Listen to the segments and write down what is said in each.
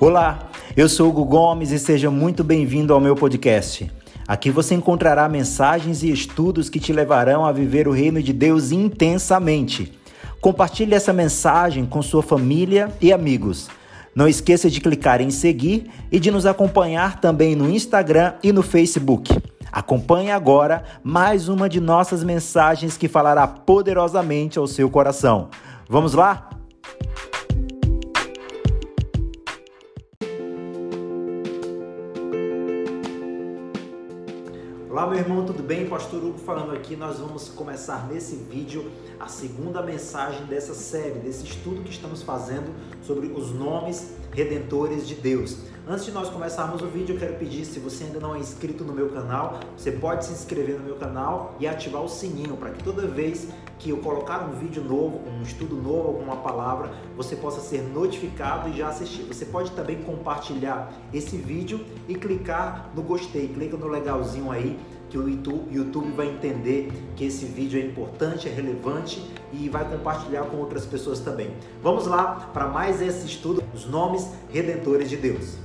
Olá, eu sou Hugo Gomes e seja muito bem-vindo ao meu podcast. Aqui você encontrará mensagens e estudos que te levarão a viver o reino de Deus intensamente. Compartilhe essa mensagem com sua família e amigos. Não esqueça de clicar em seguir e de nos acompanhar também no Instagram e no Facebook. Acompanhe agora mais uma de nossas mensagens que falará poderosamente ao seu coração. Vamos lá? Olá meu irmão, tudo bem? Pastor Hugo falando aqui. Nós vamos começar nesse vídeo a segunda mensagem dessa série, desse estudo que estamos fazendo sobre os nomes redentores de Deus. Antes de nós começarmos o vídeo, eu quero pedir, se você ainda não é inscrito no meu canal, você pode se inscrever no meu canal e ativar o sininho para que toda vez que eu colocar um vídeo novo, um estudo novo, alguma palavra, você possa ser notificado e já assistir. Você pode também compartilhar esse vídeo e clicar no gostei, clica no legalzinho aí que o YouTube vai entender que esse vídeo é importante, é relevante e vai compartilhar com outras pessoas também. Vamos lá para mais esse estudo, os nomes redentores de Deus.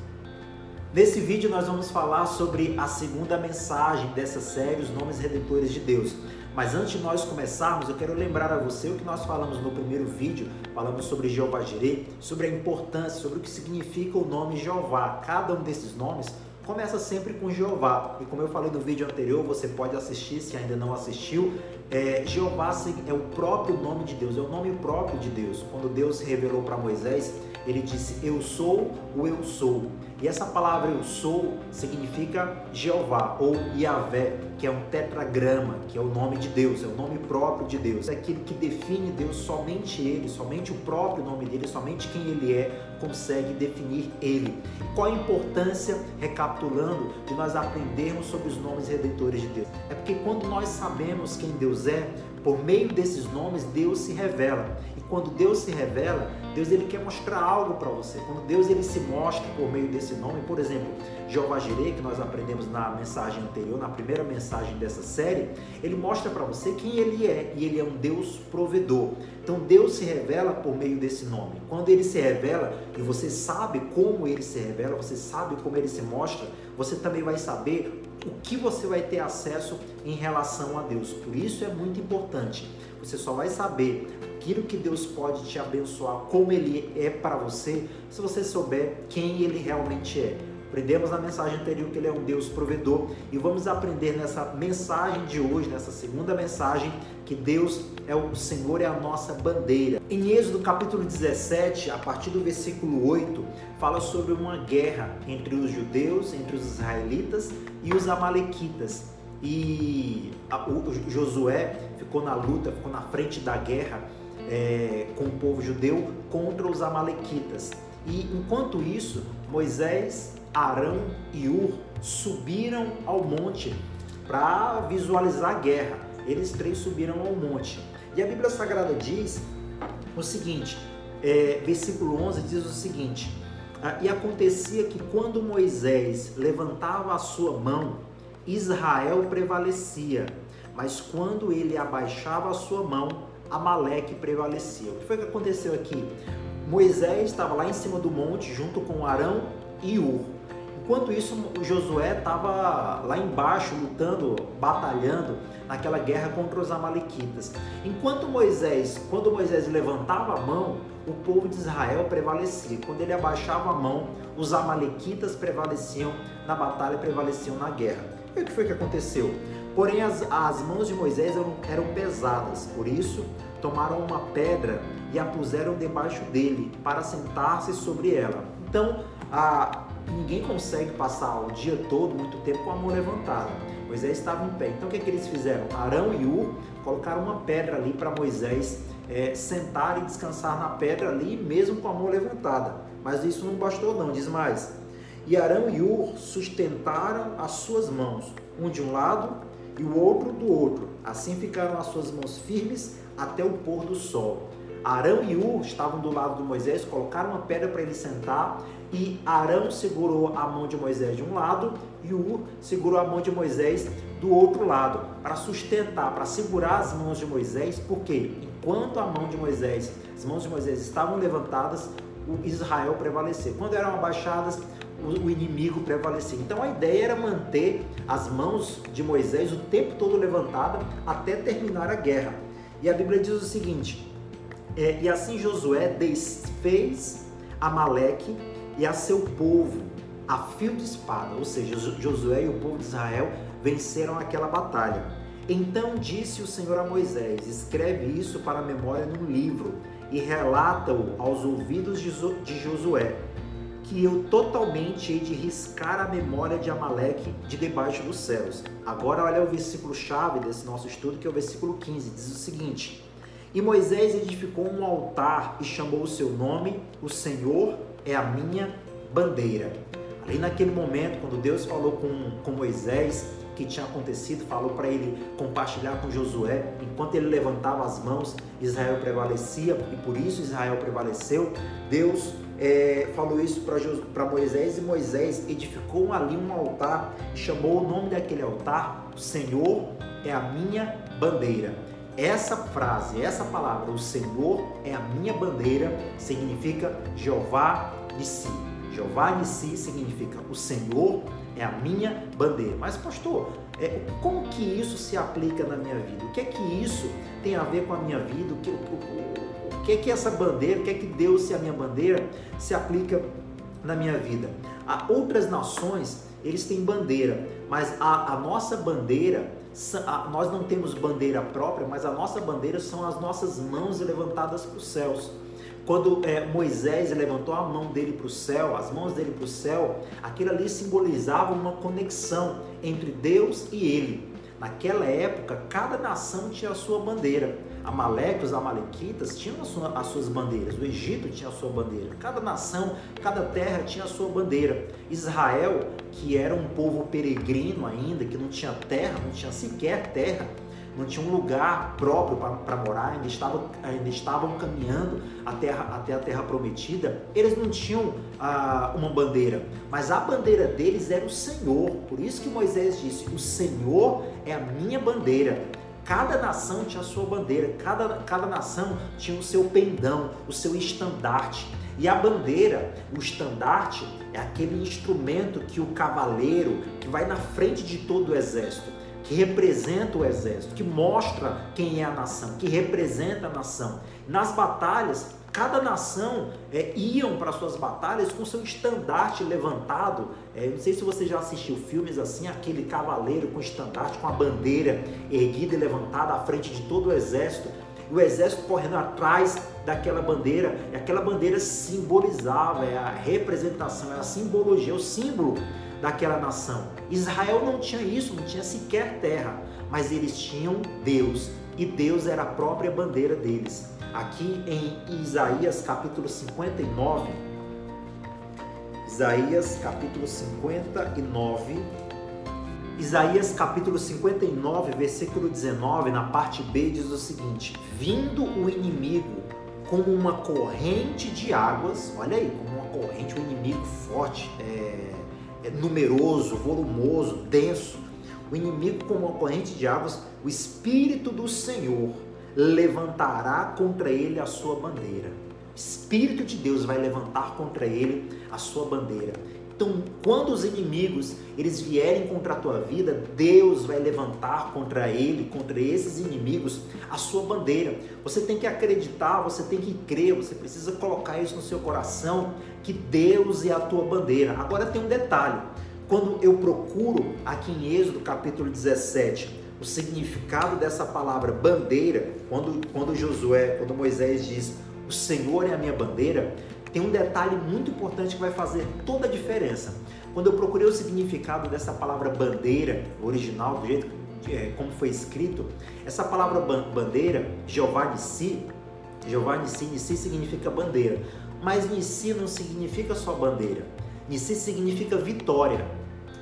Nesse vídeo nós vamos falar sobre a segunda mensagem dessa série, os nomes redentores de Deus. Mas antes de nós começarmos, eu quero lembrar a você o que nós falamos no primeiro vídeo, falamos sobre Jeová Jireh, sobre a importância, sobre o que significa o nome Jeová. Cada um desses nomes começa sempre com Jeová. E como eu falei no vídeo anterior, você pode assistir se ainda não assistiu. É, Jeová é o próprio nome de Deus, é o nome próprio de Deus. Quando Deus revelou para Moisés, ele disse: Eu sou o Eu sou. E essa palavra eu sou significa Jeová ou Yahvé, que é um tetragrama, que é o nome de Deus, é o nome próprio de Deus. É aquilo que define Deus, somente Ele, somente o próprio nome dele, somente quem Ele é, consegue definir Ele. Qual a importância, recapitulando, de nós aprendermos sobre os nomes redentores de Deus? É porque quando nós sabemos quem Deus é, por meio desses nomes, Deus se revela. E quando Deus se revela, Deus ele quer mostrar algo para você. Quando Deus ele se mostra por meio desse nome, por exemplo, Jeová Jireh, que nós aprendemos na mensagem anterior, na primeira mensagem dessa série, ele mostra para você quem ele é e ele é um Deus provedor. Então Deus se revela por meio desse nome. Quando ele se revela e você sabe como ele se revela, você sabe como ele se mostra, você também vai saber o que você vai ter acesso em relação a Deus. Por isso é muito importante. Você só vai saber aquilo que Deus pode te abençoar, como Ele é para você, se você souber quem Ele realmente é. Aprendemos na mensagem anterior que Ele é um Deus provedor e vamos aprender nessa mensagem de hoje, nessa segunda mensagem, que Deus é o Senhor é a nossa bandeira. Em Êxodo capítulo 17, a partir do versículo 8, fala sobre uma guerra entre os judeus, entre os israelitas e os amalequitas. E Josué ficou na luta, ficou na frente da guerra é, com o povo judeu contra os amalequitas. E enquanto isso, Moisés, Arão e Ur subiram ao monte para visualizar a guerra. Eles três subiram ao monte. E a Bíblia Sagrada diz o seguinte, é, versículo 11 diz o seguinte: ah, E acontecia que quando Moisés levantava a sua mão, Israel prevalecia, mas quando ele abaixava a sua mão, Amaleque prevalecia. O que foi que aconteceu aqui? Moisés estava lá em cima do monte junto com Arão e Ur. Enquanto isso, Josué estava lá embaixo lutando, batalhando naquela guerra contra os amalequitas. Enquanto Moisés, quando Moisés levantava a mão, o povo de Israel prevalecia. Quando ele abaixava a mão, os amalequitas prevaleciam na batalha, prevaleciam na guerra. E o que foi que aconteceu? Porém, as, as mãos de Moisés eram, eram pesadas, por isso tomaram uma pedra e a puseram debaixo dele para sentar-se sobre ela. Então, a, ninguém consegue passar o dia todo, muito tempo, com a mão levantada. Moisés estava em pé. Então, o que, é que eles fizeram? Arão e Ur colocaram uma pedra ali para Moisés é, sentar e descansar na pedra ali, mesmo com a mão levantada. Mas isso não bastou, não. Diz mais. E Arão e Ur sustentaram as suas mãos, um de um lado e o outro do outro. Assim ficaram as suas mãos firmes até o pôr do sol. Arão e Ur estavam do lado de Moisés, colocaram uma pedra para ele sentar, e Arão segurou a mão de Moisés de um lado e Ur segurou a mão de Moisés do outro lado, para sustentar, para segurar as mãos de Moisés, porque enquanto a mão de Moisés, as mãos de Moisés estavam levantadas, o Israel prevalecer. Quando eram abaixadas, o inimigo prevalecia. Então a ideia era manter as mãos de Moisés o tempo todo levantada até terminar a guerra. E a Bíblia diz o seguinte: é, e assim Josué desfez Amaleque e a seu povo a fio de espada, ou seja, Josué e o povo de Israel venceram aquela batalha. Então disse o Senhor a Moisés: Escreve isso para a memória num livro e relata-o aos ouvidos de Josué, que eu totalmente hei de riscar a memória de Amaleque de debaixo dos céus. Agora olha o versículo chave desse nosso estudo, que é o versículo 15, diz o seguinte: E Moisés edificou um altar e chamou o seu nome, o Senhor é a minha bandeira. Ali naquele momento, quando Deus falou com, com Moisés, que tinha acontecido, falou para ele compartilhar com Josué. Enquanto ele levantava as mãos, Israel prevalecia e por isso Israel prevaleceu. Deus é, falou isso para Moisés e Moisés edificou ali um altar e chamou o nome daquele altar: O Senhor é a minha bandeira. Essa frase, essa palavra, o Senhor é a minha bandeira, significa Jeová de si. Jeová de si significa o Senhor é a minha bandeira. Mas, pastor, é, como que isso se aplica na minha vida? O que é que isso tem a ver com a minha vida? O que, o, o que é que essa bandeira, o que é que Deus, se a minha bandeira, se aplica na minha vida? Há outras nações, eles têm bandeira, mas a, a nossa bandeira, nós não temos bandeira própria, mas a nossa bandeira são as nossas mãos levantadas para os céus. Quando é, Moisés levantou a mão dele para o céu, as mãos dele para o céu, aquilo ali simbolizava uma conexão entre Deus e ele. Naquela época, cada nação tinha a sua bandeira. Amaleque, os amalequitas tinham as suas bandeiras, o Egito tinha a sua bandeira, cada nação, cada terra tinha a sua bandeira. Israel, que era um povo peregrino ainda, que não tinha terra, não tinha sequer terra, não tinha um lugar próprio para morar, ainda estavam, ainda estavam caminhando a terra, até a terra prometida, eles não tinham ah, uma bandeira, mas a bandeira deles era o Senhor. Por isso que Moisés disse: O Senhor é a minha bandeira. Cada nação tinha a sua bandeira, cada, cada nação tinha o seu pendão, o seu estandarte. E a bandeira, o estandarte, é aquele instrumento que o cavaleiro, que vai na frente de todo o exército, que representa o exército, que mostra quem é a nação, que representa a nação. Nas batalhas, cada nação é, iam para suas batalhas com seu estandarte levantado. É, não sei se você já assistiu filmes assim, aquele cavaleiro com estandarte, com a bandeira erguida e levantada à frente de todo o exército. O exército correndo atrás daquela bandeira, e aquela bandeira simbolizava, é a representação, é a simbologia, é o símbolo daquela nação. Israel não tinha isso, não tinha sequer terra, mas eles tinham Deus e Deus era a própria bandeira deles. Aqui em Isaías capítulo 59, Isaías capítulo 59, Isaías capítulo 59, versículo 19, na parte B diz o seguinte: Vindo o inimigo como uma corrente de águas, olha aí, como uma corrente, um inimigo forte, é, é numeroso, volumoso, denso. O inimigo, como uma corrente de águas, o Espírito do Senhor levantará contra ele a sua bandeira. O Espírito de Deus vai levantar contra ele a sua bandeira. Então, quando os inimigos eles vierem contra a tua vida, Deus vai levantar contra ele, contra esses inimigos, a sua bandeira. Você tem que acreditar, você tem que crer, você precisa colocar isso no seu coração que Deus é a tua bandeira. Agora tem um detalhe. Quando eu procuro aqui em Êxodo capítulo 17, o significado dessa palavra bandeira, quando, quando Josué, quando Moisés diz o Senhor é a minha bandeira, tem um detalhe muito importante que vai fazer toda a diferença. Quando eu procurei o significado dessa palavra bandeira, original, do jeito é, como foi escrito, essa palavra bandeira, Jeová de si, Jeová de si, de si significa bandeira, mas Nissi não significa só bandeira, Nissi significa vitória.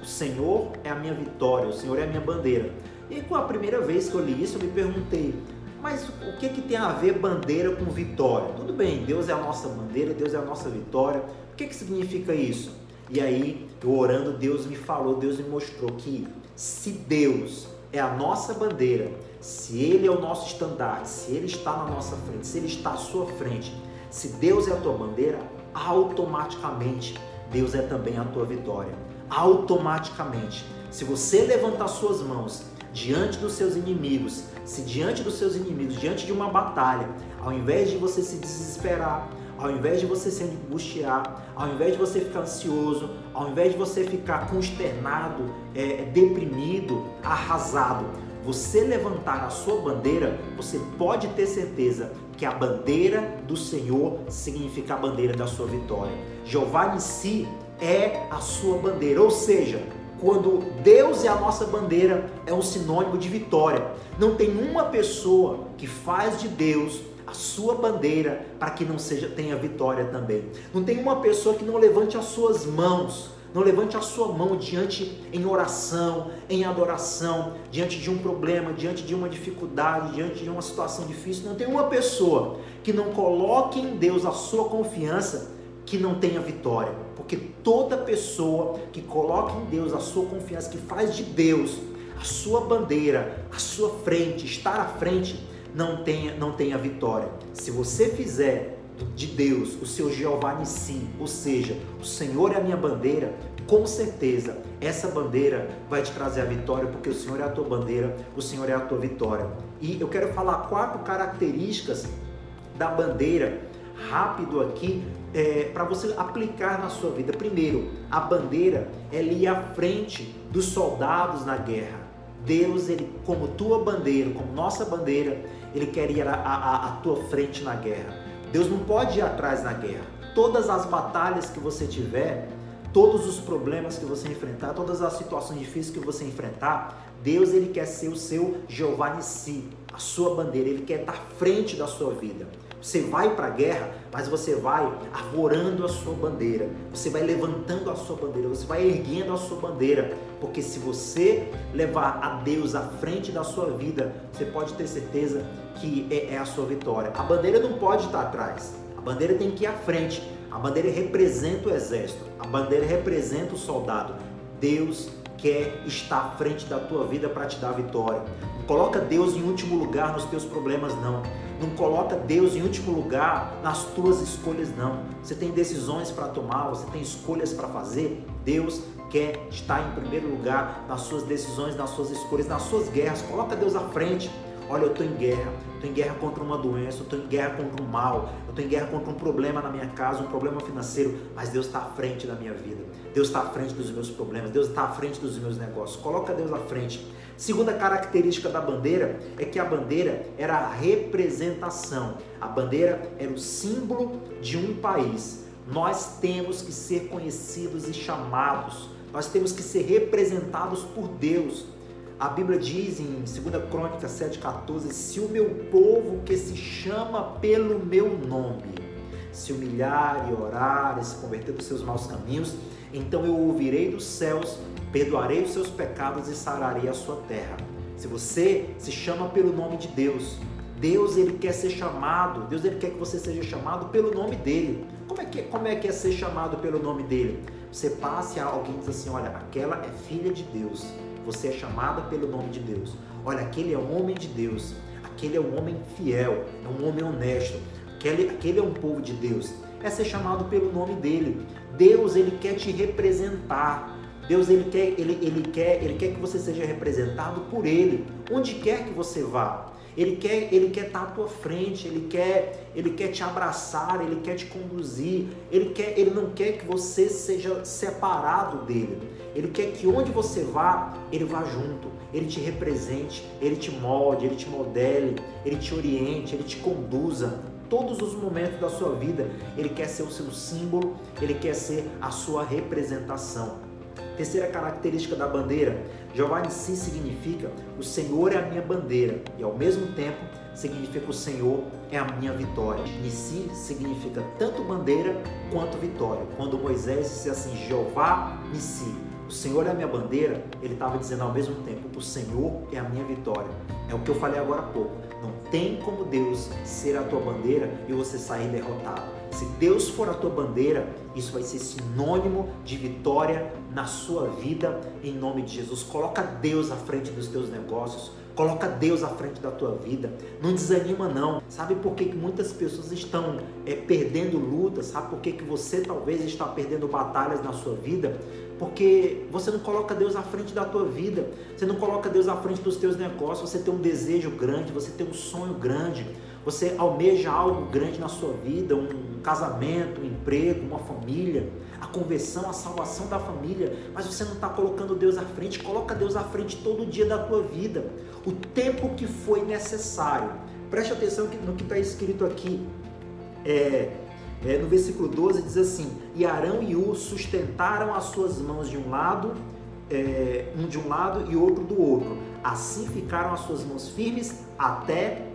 O Senhor é a minha vitória, o Senhor é a minha bandeira. E com a primeira vez que eu li isso, eu me perguntei, mas o que, que tem a ver bandeira com vitória? Tudo bem, Deus é a nossa bandeira, Deus é a nossa vitória. O que, que significa isso? E aí, eu orando, Deus me falou, Deus me mostrou que se Deus é a nossa bandeira, se Ele é o nosso estandarte, se Ele está na nossa frente, se Ele está à sua frente, se Deus é a tua bandeira, automaticamente Deus é também a tua vitória. Automaticamente. Se você levantar suas mãos diante dos seus inimigos, se diante dos seus inimigos, diante de uma batalha, ao invés de você se desesperar, ao invés de você se angustiar, ao invés de você ficar ansioso, ao invés de você ficar consternado, é, deprimido, arrasado, você levantar a sua bandeira, você pode ter certeza que a bandeira do Senhor significa a bandeira da sua vitória. Jeová em si é a sua bandeira, ou seja, quando Deus é a nossa bandeira, é um sinônimo de vitória. Não tem uma pessoa que faz de Deus a sua bandeira para que não seja tenha vitória também. Não tem uma pessoa que não levante as suas mãos, não levante a sua mão diante em oração, em adoração, diante de um problema, diante de uma dificuldade, diante de uma situação difícil. Não tem uma pessoa que não coloque em Deus a sua confiança que não tenha vitória. Porque toda pessoa que coloca em Deus a sua confiança, que faz de Deus a sua bandeira, a sua frente, estar à frente, não tenha, não tenha vitória. Se você fizer de Deus o seu Jeová Nissi, ou seja, o Senhor é a minha bandeira, com certeza essa bandeira vai te trazer a vitória, porque o Senhor é a tua bandeira, o Senhor é a tua vitória. E eu quero falar quatro características da bandeira rápido aqui é, para você aplicar na sua vida. Primeiro, a bandeira ela ia à frente dos soldados na guerra. Deus, ele, como tua bandeira, como nossa bandeira, ele quer ir à, à, tua frente na guerra. Deus não pode ir atrás na guerra. Todas as batalhas que você tiver, todos os problemas que você enfrentar, todas as situações difíceis que você enfrentar, Deus ele quer ser o seu Jeová Nissi, a sua bandeira, ele quer estar à frente da sua vida. Você vai para a guerra, mas você vai arvorando a sua bandeira, você vai levantando a sua bandeira, você vai erguendo a sua bandeira, porque se você levar a Deus à frente da sua vida, você pode ter certeza que é, é a sua vitória. A bandeira não pode estar atrás, a bandeira tem que ir à frente. A bandeira representa o exército, a bandeira representa o soldado. Deus quer estar à frente da tua vida para te dar vitória. Coloca Deus em último lugar nos teus problemas, não. Não coloca Deus em último lugar nas tuas escolhas, não. Você tem decisões para tomar, você tem escolhas para fazer. Deus quer estar em primeiro lugar nas suas decisões, nas suas escolhas, nas suas guerras. Coloca Deus à frente. Olha, eu estou em guerra, estou em guerra contra uma doença, estou em guerra contra um mal, eu estou em guerra contra um problema na minha casa, um problema financeiro, mas Deus está à frente da minha vida, Deus está à frente dos meus problemas, Deus está à frente dos meus negócios. Coloca Deus à frente. Segunda característica da bandeira é que a bandeira era a representação. A bandeira era o símbolo de um país. Nós temos que ser conhecidos e chamados. Nós temos que ser representados por Deus. A Bíblia diz em 2 Crônica 7,14: Se o meu povo que se chama pelo meu nome se humilhar e orar e se converter dos seus maus caminhos, então eu ouvirei dos céus perdoarei os seus pecados e sararei a sua terra. Se você se chama pelo nome de Deus, Deus ele quer ser chamado, Deus ele quer que você seja chamado pelo nome dele. Como é que, como é, que é ser chamado pelo nome dele? Você passe a alguém e diz assim, olha, aquela é filha de Deus. Você é chamada pelo nome de Deus. Olha, aquele é um homem de Deus. Aquele é um homem fiel, é um homem honesto. Aquele, aquele é um povo de Deus. É ser chamado pelo nome dele. Deus ele quer te representar. Deus ele quer, ele, ele, quer, ele quer que você seja representado por Ele, onde quer que você vá. Ele quer, ele quer estar à tua frente, ele quer, ele quer te abraçar, ele quer te conduzir, ele, quer, ele não quer que você seja separado dele. Ele quer que onde você vá, ele vá junto, ele te represente, ele te molde, ele te modele, ele te oriente, ele te conduza. Todos os momentos da sua vida, ele quer ser o seu símbolo, ele quer ser a sua representação. Terceira característica da bandeira, Jeová si significa o Senhor é a minha bandeira e ao mesmo tempo significa o Senhor é a minha vitória. Nissi significa tanto bandeira quanto vitória. Quando Moisés disse assim, Jeová Nissi, o Senhor é a minha bandeira, ele estava dizendo ao mesmo tempo, o Senhor é a minha vitória. É o que eu falei agora há pouco. Não tem como Deus ser a tua bandeira e você sair derrotado. Se Deus for a tua bandeira, isso vai ser sinônimo de vitória na sua vida, em nome de Jesus. Coloca Deus à frente dos teus negócios, Coloca Deus à frente da tua vida. Não desanima não. Sabe por que, que muitas pessoas estão é, perdendo lutas? Sabe por que, que você talvez está perdendo batalhas na sua vida? Porque você não coloca Deus à frente da tua vida. Você não coloca Deus à frente dos teus negócios. Você tem um desejo grande, você tem um sonho grande. Você almeja algo grande na sua vida, um casamento, um emprego, uma família, a conversão, a salvação da família, mas você não está colocando Deus à frente. Coloca Deus à frente todo dia da tua vida, o tempo que foi necessário. Preste atenção no que está escrito aqui. É, é, no versículo 12 diz assim: E Arão e Ur sustentaram as suas mãos de um lado, é, um de um lado e outro do outro. Assim ficaram as suas mãos firmes até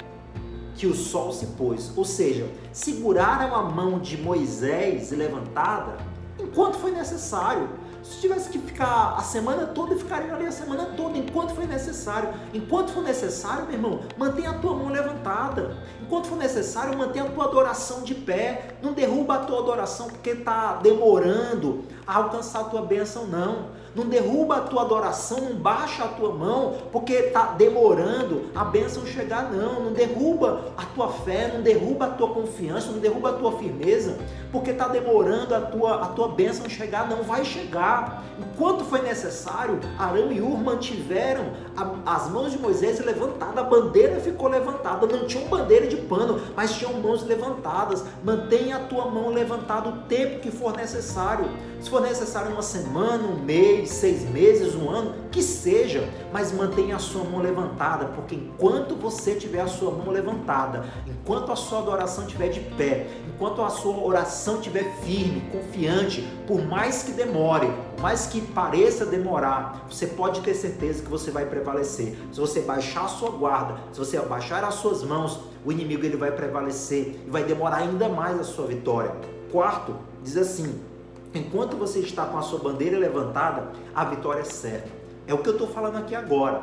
que o sol se pôs. Ou seja, seguraram a mão de Moisés levantada enquanto foi necessário. Se tivesse que ficar a semana toda, ficariam ali a semana toda, enquanto foi necessário. Enquanto for necessário, meu irmão, mantenha a tua mão levantada. Enquanto for necessário, mantenha a tua adoração de pé. Não derruba a tua adoração porque está demorando a alcançar a tua bênção, não. Não derruba a tua adoração, não baixa a tua mão, porque está demorando a bênção chegar, não. Não derruba a tua fé, não derruba a tua confiança, não derruba a tua firmeza, porque está demorando a tua, a tua bênção chegar, não vai chegar. Enquanto foi necessário, Arão e Ur mantiveram a, as mãos de Moisés levantadas, a bandeira ficou levantada, não tinham bandeira de pano, mas tinham mãos levantadas. Mantenha a tua mão levantada o tempo que for necessário. Se for necessário uma semana, um mês, seis meses, um ano, que seja, mas mantenha a sua mão levantada, porque enquanto você tiver a sua mão levantada, enquanto a sua adoração estiver de pé, enquanto a sua oração estiver firme, confiante, por mais que demore, por mais que pareça demorar, você pode ter certeza que você vai prevalecer. Se você baixar a sua guarda, se você abaixar as suas mãos, o inimigo ele vai prevalecer e vai demorar ainda mais a sua vitória. Quarto, diz assim: Enquanto você está com a sua bandeira levantada, a vitória é certa. É o que eu estou falando aqui agora.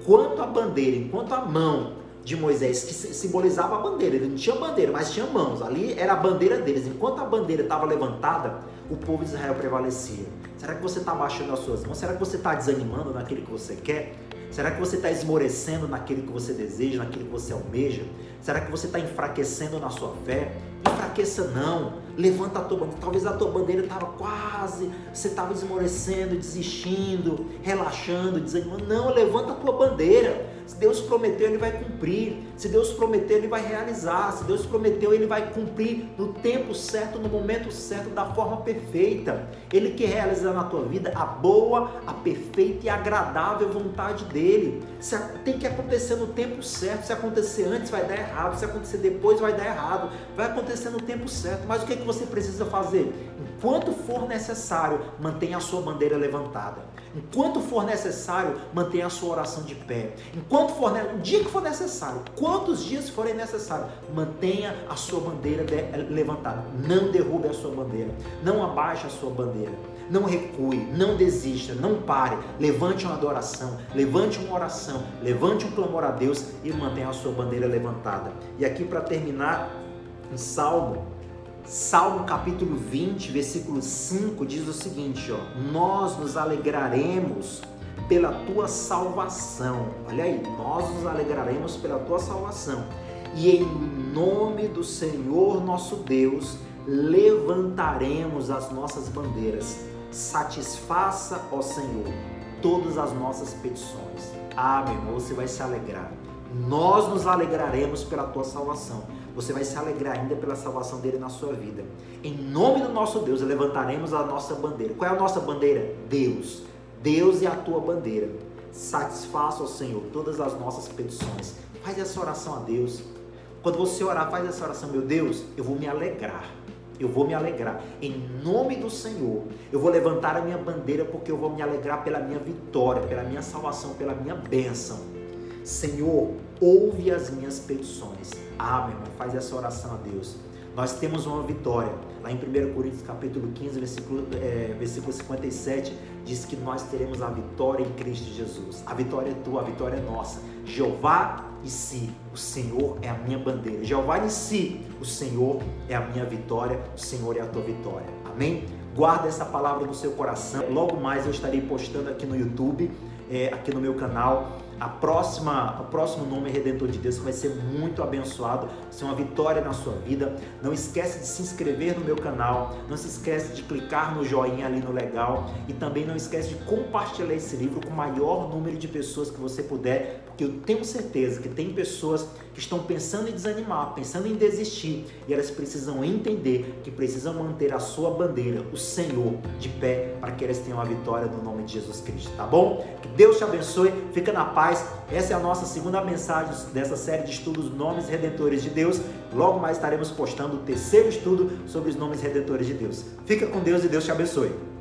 Enquanto a bandeira, enquanto a mão de Moisés, que simbolizava a bandeira, ele não tinha bandeira, mas tinha mãos, ali era a bandeira deles. Enquanto a bandeira estava levantada, o povo de Israel prevalecia. Será que você está baixando as suas mãos? Será que você está desanimando naquilo que você quer? Será que você está esmorecendo naquilo que você deseja, naquilo que você almeja? Será que você está enfraquecendo na sua fé? Enfraqueça não. Levanta a tua bandeira. Talvez a tua bandeira estava quase, você estava esmorecendo, desistindo, relaxando, desanimando. Não, levanta a tua bandeira. Se Deus prometeu, Ele vai cumprir. Se Deus prometeu, Ele vai realizar. Se Deus prometeu, Ele vai cumprir no tempo certo, no momento certo, da forma perfeita. Ele quer realizar na tua vida a boa, a perfeita e agradável vontade dEle. Se tem que acontecer no tempo certo. Se acontecer antes, vai dar errado. Se acontecer depois, vai dar errado. Vai acontecer no tempo certo. Mas o que, é que você precisa fazer? Enquanto for necessário, mantenha a sua bandeira levantada. Enquanto for necessário, mantenha a sua oração de pé. Enquanto for o dia que for necessário, quantos dias forem necessários, mantenha a sua bandeira levantada. Não derrube a sua bandeira. Não abaixe a sua bandeira. Não recue, não desista, não pare. Levante uma adoração, levante uma oração, levante um clamor a Deus e mantenha a sua bandeira levantada. E aqui para terminar, em Salmo Salmo capítulo 20, versículo 5 diz o seguinte, ó: Nós nos alegraremos pela tua salvação. Olha aí, nós nos alegraremos pela tua salvação. E em nome do Senhor nosso Deus, levantaremos as nossas bandeiras. Satisfaça, ó Senhor, todas as nossas petições. Ah, meu irmão, você vai se alegrar. Nós nos alegraremos pela tua salvação você vai se alegrar ainda pela salvação dele na sua vida. Em nome do nosso Deus, levantaremos a nossa bandeira. Qual é a nossa bandeira? Deus. Deus é a tua bandeira. Satisfaça ao Senhor todas as nossas petições. Faz essa oração a Deus. Quando você orar, faz essa oração, meu Deus, eu vou me alegrar. Eu vou me alegrar em nome do Senhor. Eu vou levantar a minha bandeira porque eu vou me alegrar pela minha vitória, pela minha salvação, pela minha bênção. Senhor, ouve as minhas petições. Ah, irmão, faz essa oração a Deus. Nós temos uma vitória. Lá em 1 Coríntios capítulo 15, versículo, é, versículo 57, diz que nós teremos a vitória em Cristo Jesus. A vitória é tua, a vitória é nossa. Jeová e si, o Senhor é a minha bandeira. Jeová e si, o Senhor é a minha vitória, o Senhor é a tua vitória. Amém? Guarda essa palavra no seu coração. Logo mais eu estarei postando aqui no YouTube, é, aqui no meu canal, a próxima, o próximo nome redentor de Deus vai ser muito abençoado, ser uma vitória na sua vida. Não esquece de se inscrever no meu canal, não se esquece de clicar no joinha ali no legal e também não esquece de compartilhar esse livro com o maior número de pessoas que você puder, porque eu tenho certeza que tem pessoas que estão pensando em desanimar, pensando em desistir, e elas precisam entender que precisam manter a sua bandeira, o Senhor, de pé, para que elas tenham a vitória no nome de Jesus Cristo, tá bom? Que Deus te abençoe, fica na paz. Essa é a nossa segunda mensagem dessa série de estudos Nomes Redentores de Deus. Logo mais estaremos postando o terceiro estudo sobre os nomes redentores de Deus. Fica com Deus e Deus te abençoe.